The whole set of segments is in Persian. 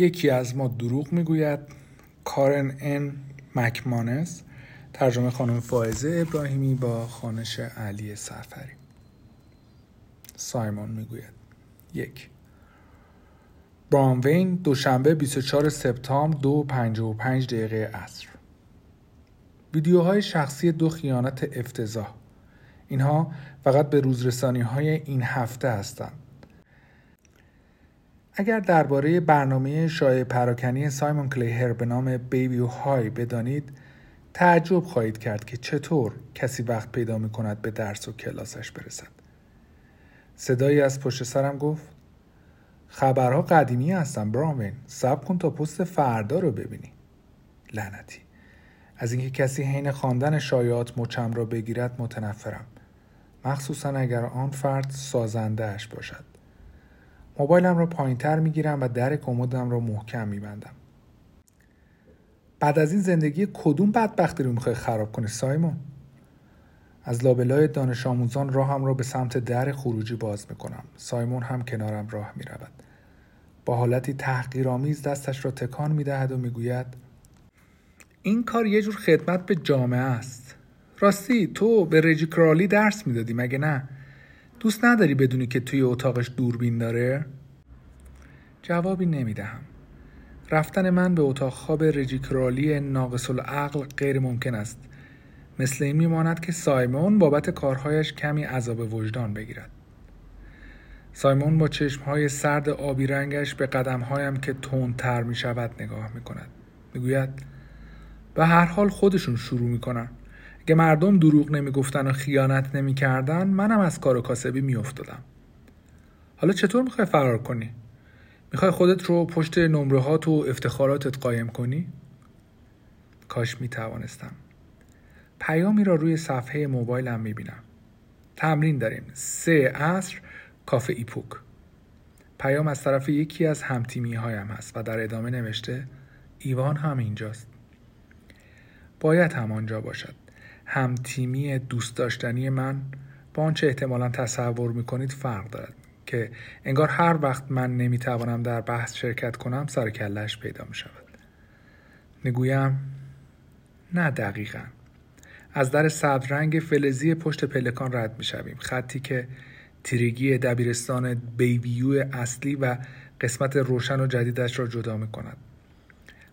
یکی از ما دروغ می‌گوید. کارن ان مکمانس ترجمه خانم فائزه ابراهیمی با خانش علی سفری. سایمون می‌گوید. یک. برانوین دوشنبه 24 سپتامبر دو و پنج دقیقه عصر. ویدیوهای شخصی دو خیانت افتضاح. اینها فقط به روزرسانی های این هفته هستند. اگر درباره برنامه شایع پراکنی سایمون کلیهر به نام بیبی و های بدانید تعجب خواهید کرد که چطور کسی وقت پیدا می کند به درس و کلاسش برسد. صدایی از پشت سرم گفت خبرها قدیمی هستن برامین. سب کن تا پست فردا رو ببینی. لعنتی. از اینکه کسی حین خواندن شایعات مچم را بگیرد متنفرم. مخصوصا اگر آن فرد سازندهش باشد. موبایلم را پایینتر می‌گیرم و در کمدم را محکم میبندم. بعد از این زندگی کدوم بدبختی رو می‌خوای خراب کنی سایمون؟ از لابلای دانش آموزان راهم را به سمت در خروجی باز می‌کنم. سایمون هم کنارم راه می‌رود. با حالتی تحقیرآمیز دستش را تکان می‌دهد و می‌گوید این کار یه جور خدمت به جامعه است. راستی تو به رجی کرالی درس می‌دادی مگه نه؟ دوست نداری بدونی که توی اتاقش دوربین داره؟ جوابی نمی‌دهم. رفتن من به اتاق خواب رجی کرالی ناقص العقل غیر ممکن است. مثل این میماند که سایمون بابت کارهایش کمی عذاب وجدان بگیرد. سایمون با چشمهای سرد آبی رنگش به قدمهایم که تندتر می شود نگاه می کند می‌گوید به هر حال خودشون شروع می‌کنن. اگه مردم دروغ نمی‌گفتن و خیانت نمی‌کردن منم از کار و کاسبی میافتادم. حالا چطور می‌خوای فرار کنی؟ می‌خوای خودت رو پشت نمره و افتخاراتت قایم کنی؟ کاش می‌توانستم. پیامی را روی صفحه موبایلم می‌بینم. تمرین داریم. سه عصر کافه ایپوک. پیام از طرف یکی از همتیمی هایم هست و در ادامه نوشته ایوان هم اینجاست. باید همانجا باشد. همتیمی دوست داشتنی من با آنچه احتمالا تصور می‌کنید فرق دارد که انگار هر وقت من نمی‌توانم در بحث شرکت کنم سر کلش پیدا می شود می‌گویم نه دقیقا. از در رنگ فلزی پشت پلکان رد می شویم خطی که تیرگی دبیرستان بیویو اصلی و قسمت روشن و جدیدش را جدا می کند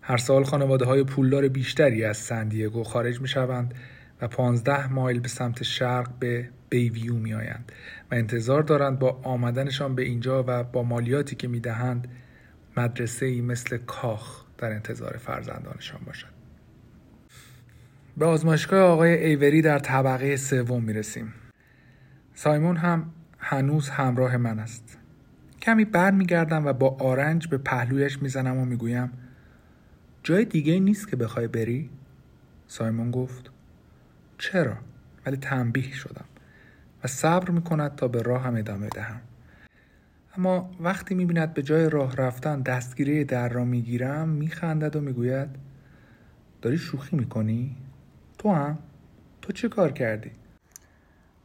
هر سال خانواده های پولدار بیشتری از سندیگو خارج می شوند و 15 مایل به سمت شرق به بیویو می آیند و انتظار دارند با آمدنشان به اینجا و با مالیاتی که می دهند مدرسه ای مثل کاخ در انتظار فرزندانشان باشد. به آزمایشگاه آقای ایوری در طبقه سوم می رسیم. سایمون هم هنوز همراه من است. کمی بر می گردم و با آرنج به پهلویش می‌زنم و می‌گویم جای دیگه نیست که بخوای بری؟ سایمون گفت چرا؟ ولی تنبیه شدم و صبر می کند تا به راه هم ادامه دهم. اما وقتی می بیند به جای راه رفتن دستگیره در را می گیرم می خندد و می گوید داری شوخی می کنی؟ تو هم؟ تو چه کار کردی؟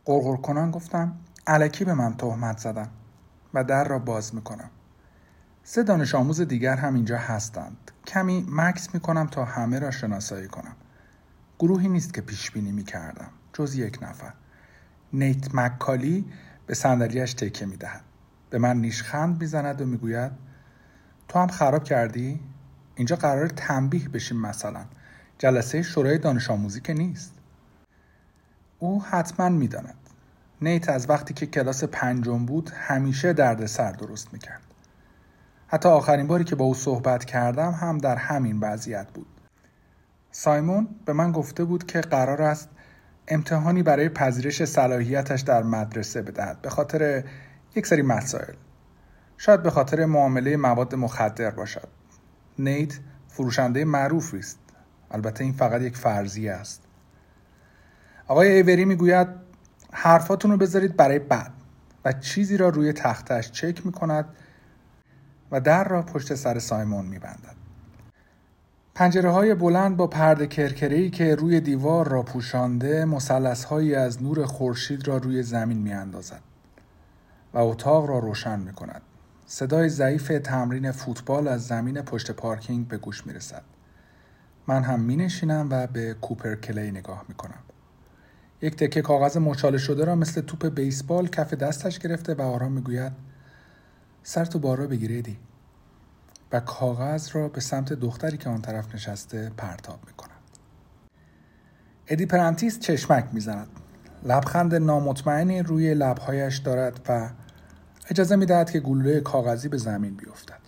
قرقر کنان گفتم علکی به من تهمت زدن و در را باز می کنم. سه دانش آموز دیگر هم اینجا هستند. کمی مکس می کنم تا همه را شناسایی کنم. گروهی نیست که پیش بینی می کردم. جز یک نفر. نیت مکالی به صندلیاش تکه می دهد. به من نیشخند می و می گوید تو هم خراب کردی؟ اینجا قرار تنبیه بشیم مثلا. جلسه شورای دانش آموزی که نیست. او حتما می‌داند. نیت از وقتی که کلاس پنجم بود همیشه درد سر درست می‌کرد. حتی آخرین باری که با او صحبت کردم هم در همین وضعیت بود. سایمون به من گفته بود که قرار است امتحانی برای پذیرش صلاحیتش در مدرسه بدهد به خاطر یک سری مسائل. شاید به خاطر معامله مواد مخدر باشد. نیت فروشنده معروفی است. البته این فقط یک فرضیه است. آقای ایوری می‌گوید حرفاتون رو بذارید برای بعد و چیزی را روی تختش چک می کند و در را پشت سر سایمون می بندد. پنجره های بلند با پرده کرکری که روی دیوار را پوشانده مسلس هایی از نور خورشید را روی زمین می اندازد و اتاق را روشن می کند. صدای ضعیف تمرین فوتبال از زمین پشت پارکینگ به گوش می رسد. من هم می نشینم و به کوپر کلی نگاه می کنم. یک تکه کاغذ مچاله شده را مثل توپ بیسبال کف دستش گرفته و آرام می گوید سرتو بالا بگیر ادی و کاغذ را به سمت دختری که آن طرف نشسته پرتاب می کند. ادی پرنتیس چشمک می زند. لبخند نامطمئنی روی لبهایش دارد و اجازه می دهد که گلوله کاغذی به زمین بیفتد.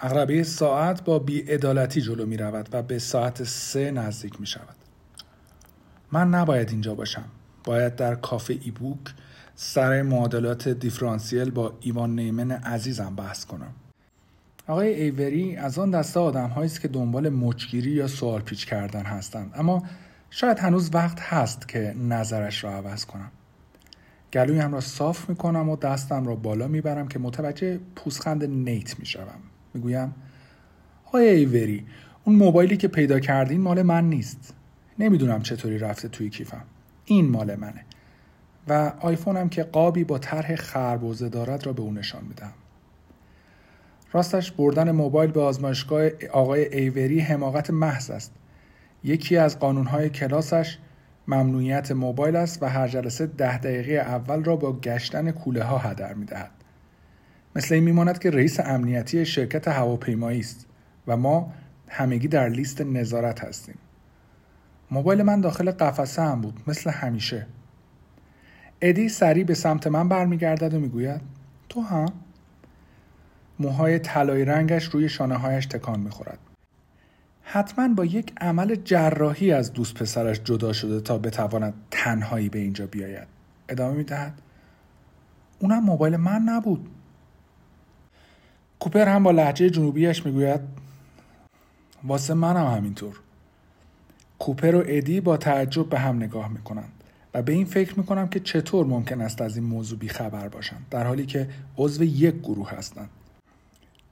اغربه ساعت با بیعدالتی جلو می رود و به ساعت سه نزدیک می شود. من نباید اینجا باشم. باید در کافه ای بوک سر معادلات دیفرانسیل با ایوان نیمن عزیزم بحث کنم. آقای ایوری از آن دسته آدم است که دنبال مچگیری یا سوال پیچ کردن هستند اما شاید هنوز وقت هست که نظرش را عوض کنم. گلویم را صاف می کنم و دستم را بالا می‌برم که متوجه پوسخند نیت می شوم. می‌گویم آقای ایوری اون موبایلی که پیدا کردین مال من نیست. نمی‌دونم چطوری رفته توی کیفم. این مال منه. و آیفونم که قابی با طرح خربوزه دارد را به او نشان میدم. راستش بردن موبایل به آزمایشگاه آقای ایوری حماقت محض است. یکی از قانونهای کلاسش ممنوعیت موبایل است و هر جلسه ده دقیقه اول را با گشتن کوله ها هدر می دهد. مثل این میماند که رئیس امنیتی شرکت هواپیمایی است و ما همگی در لیست نظارت هستیم. موبایل من داخل قفسه هم بود مثل همیشه. ادی سریع به سمت من برمیگردد و می‌گوید تو هم موهای طلایی رنگش روی شانه هایش تکان می‌خورد. حتما با یک عمل جراحی از دوست پسرش جدا شده تا بتواند تنهایی به اینجا بیاید. ادامه می‌دهد. اونم موبایل من نبود. کوپر هم با لحجه جنوبیش می‌گوید واسه منم همینطور. کوپر و ادی با تعجب به هم نگاه می‌کنند و به این فکر می‌کنم که چطور ممکن است از این موضوع بیخبر باشند در حالی که عضو یک گروه هستند.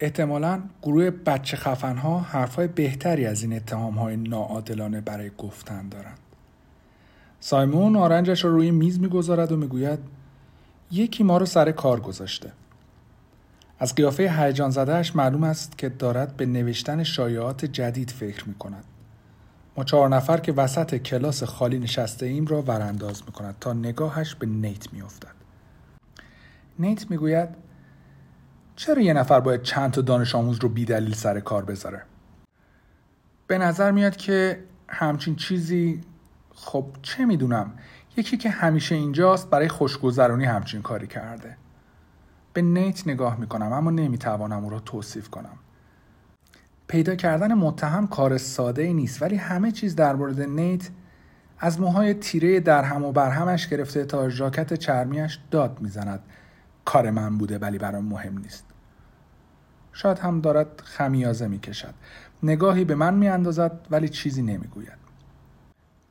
احتمالا گروه بچه خفنها حرفهای بهتری از این اتهام های ناعادلانه برای گفتن دارند. سایمون آرنجش را روی میز می‌گذارد و می‌گوید یکی ما رو سر کار گذاشته. از قیافه هیجان زدهش معلوم است که دارد به نوشتن شایعات جدید فکر می کند. ما چهار نفر که وسط کلاس خالی نشسته ایم را ورانداز می کند تا نگاهش به نیت می افتد. نیت می گوید چرا یه نفر باید چند تا دانش آموز رو بیدلیل سر کار بذاره؟ به نظر میاد که همچین چیزی خب چه می‌دونم یکی که همیشه اینجاست برای خوشگذرانی همچین کاری کرده. به نیت نگاه می‌کنم اما نمی‌توانم او را توصیف کنم. پیدا کردن متهم کار ساده ای نیست ولی همه چیز در مورد نیت از موهای تیره در هم و برهمش گرفته تا ژاکت چرمیش داد می‌زند. کار من بوده ولی برام مهم نیست. شاید هم دارد خمیازه می کشد نگاهی به من می اندازد ولی چیزی نمی گوید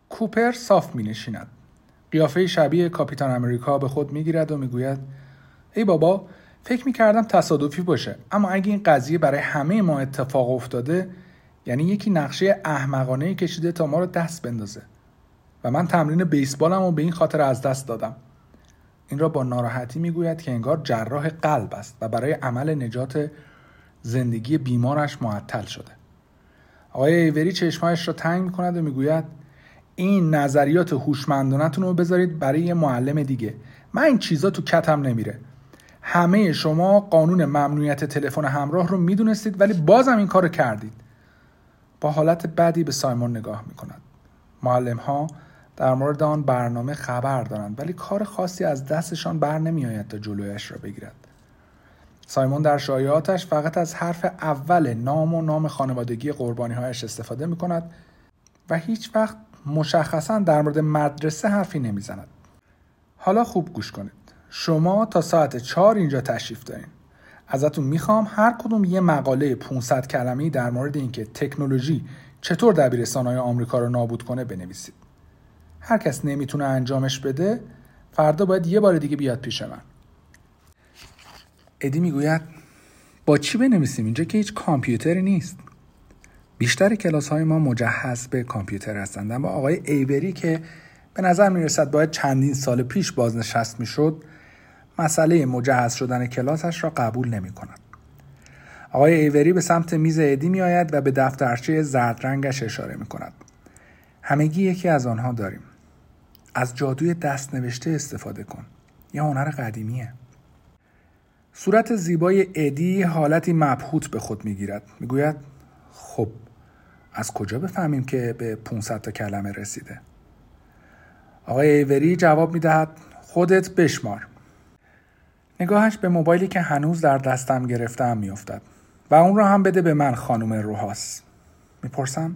کوپر صاف می نشیند قیافه شبیه کاپیتان امریکا به خود می گیرد و می گوید ای بابا فکر می کردم تصادفی باشه اما اگه این قضیه برای همه ما اتفاق افتاده یعنی یکی نقشه احمقانه کشیده تا ما رو دست بندازه. و من تمرین بیسبالم رو به این خاطر از دست دادم. این را با ناراحتی می‌گوید که انگار جراح قلب است و برای عمل نجات زندگی بیمارش معطل شده. آقای ایوری چشمایش را تنگ می‌کند و می‌گوید این نظریات هوشمندانتون رو بذارید برای یه معلم دیگه. من این چیزا تو کتم نمیره. همه شما قانون ممنوعیت تلفن همراه رو می‌دونستید ولی بازم این کارو کردید. با حالت بدی به سایمون نگاه می‌کند. معلم ها در مورد آن برنامه خبر دارند ولی کار خاصی از دستشان بر نمیآید تا جلویش را بگیرد سایمون در شایعاتش فقط از حرف اول نام و نام خانوادگی قربانی هایش استفاده می کند و هیچ وقت مشخصا در مورد مدرسه حرفی نمی‌زند. حالا خوب گوش کنید. شما تا ساعت چهار اینجا تشریف دارین. ازتون می‌خوام هر کدوم یه مقاله 500 کلمه‌ای در مورد اینکه تکنولوژی چطور دبیرستانهای آمریکا رو نابود کنه بنویسید. هر کس نمی‌تونه انجامش بده فردا باید یه بار دیگه بیاد پیش من. ادی می‌گوید با چی بنویسیم اینجا که هیچ کامپیوتری نیست بیشتر کلاس های ما مجهز به کامپیوتر هستند اما آقای ایبری که به نظر می‌رسد باید چندین سال پیش بازنشست می‌شد مسئله مجهز شدن کلاسش را قبول نمی کند. آقای ایوری به سمت میز ادی می آید و به دفترچه زرد رنگش اشاره می کند. همگی یکی از آنها داریم. از جادوی دست نوشته استفاده کن. یه هنر قدیمیه. صورت زیبای ادی حالتی مبهوت به خود می‌گیرد می‌گوید خب از کجا بفهمیم که به 500 تا کلمه رسیده آقای ایوری جواب می‌دهد خودت بشمار نگاهش به موبایلی که هنوز در دستم گرفتم میافتد و اون را هم بده به من خانم روحاس می‌پرسم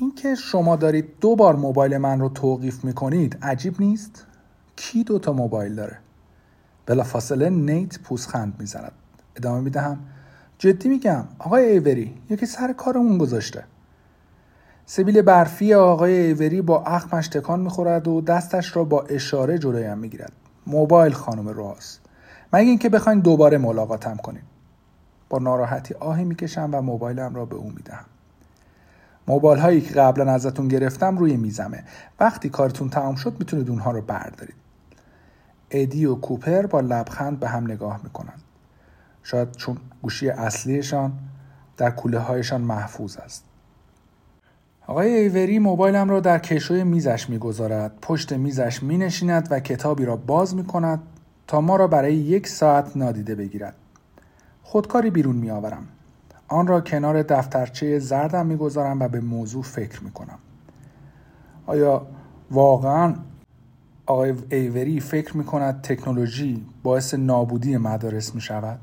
اینکه شما دارید دو بار موبایل من رو توقیف می‌کنید عجیب نیست؟ کی دو تا موبایل داره؟ بلا فاصله نیت پوزخند می‌زند. ادامه می‌دهم. جدی میگم آقای ایوری یکی سر کارمون گذاشته. سبیل برفی آقای ایوری با اخمش تکان می‌خورد و دستش را با اشاره جلویم می‌گیرد. موبایل خانم راست مگه اینکه بخواین دوباره ملاقاتم کنیم. با ناراحتی آهی می‌کشم و موبایلم را به او می‌دهم. موبایل هایی که قبلا ازتون گرفتم روی میزمه. وقتی کارتون تمام شد می‌تونید اونها رو بردارید. ادی و کوپر با لبخند به هم نگاه می‌کنند. شاید چون گوشی اصلیشان در کوله هایشان محفوظ است. آقای ایوری موبایلم را در کشوی میزش می‌گذارد. پشت میزش مینشیند و کتابی را باز می کند تا ما را برای یک ساعت نادیده بگیرد. خودکاری بیرون میآورم. آن را کنار دفترچه زردم می‌گذارم و به موضوع فکر می کنم آیا واقعا آقای ایوری فکر می کند تکنولوژی باعث نابودی مدارس می شود؟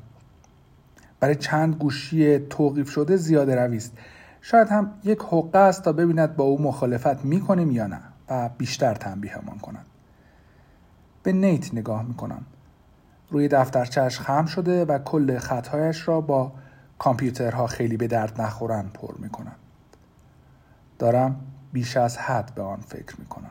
برای چند گوشی توقیف شده زیاده روی است. شاید هم یک حقه است تا ببیند با او مخالفت می کنیم یا نه و بیشتر تنبیهمان کند. به نیت نگاه می کنم روی دفترچهش خم شده و کل خطهایش را با کامپیوترها خیلی به درد نخورن پر می کنم. دارم بیش از حد به آن فکر می کنم.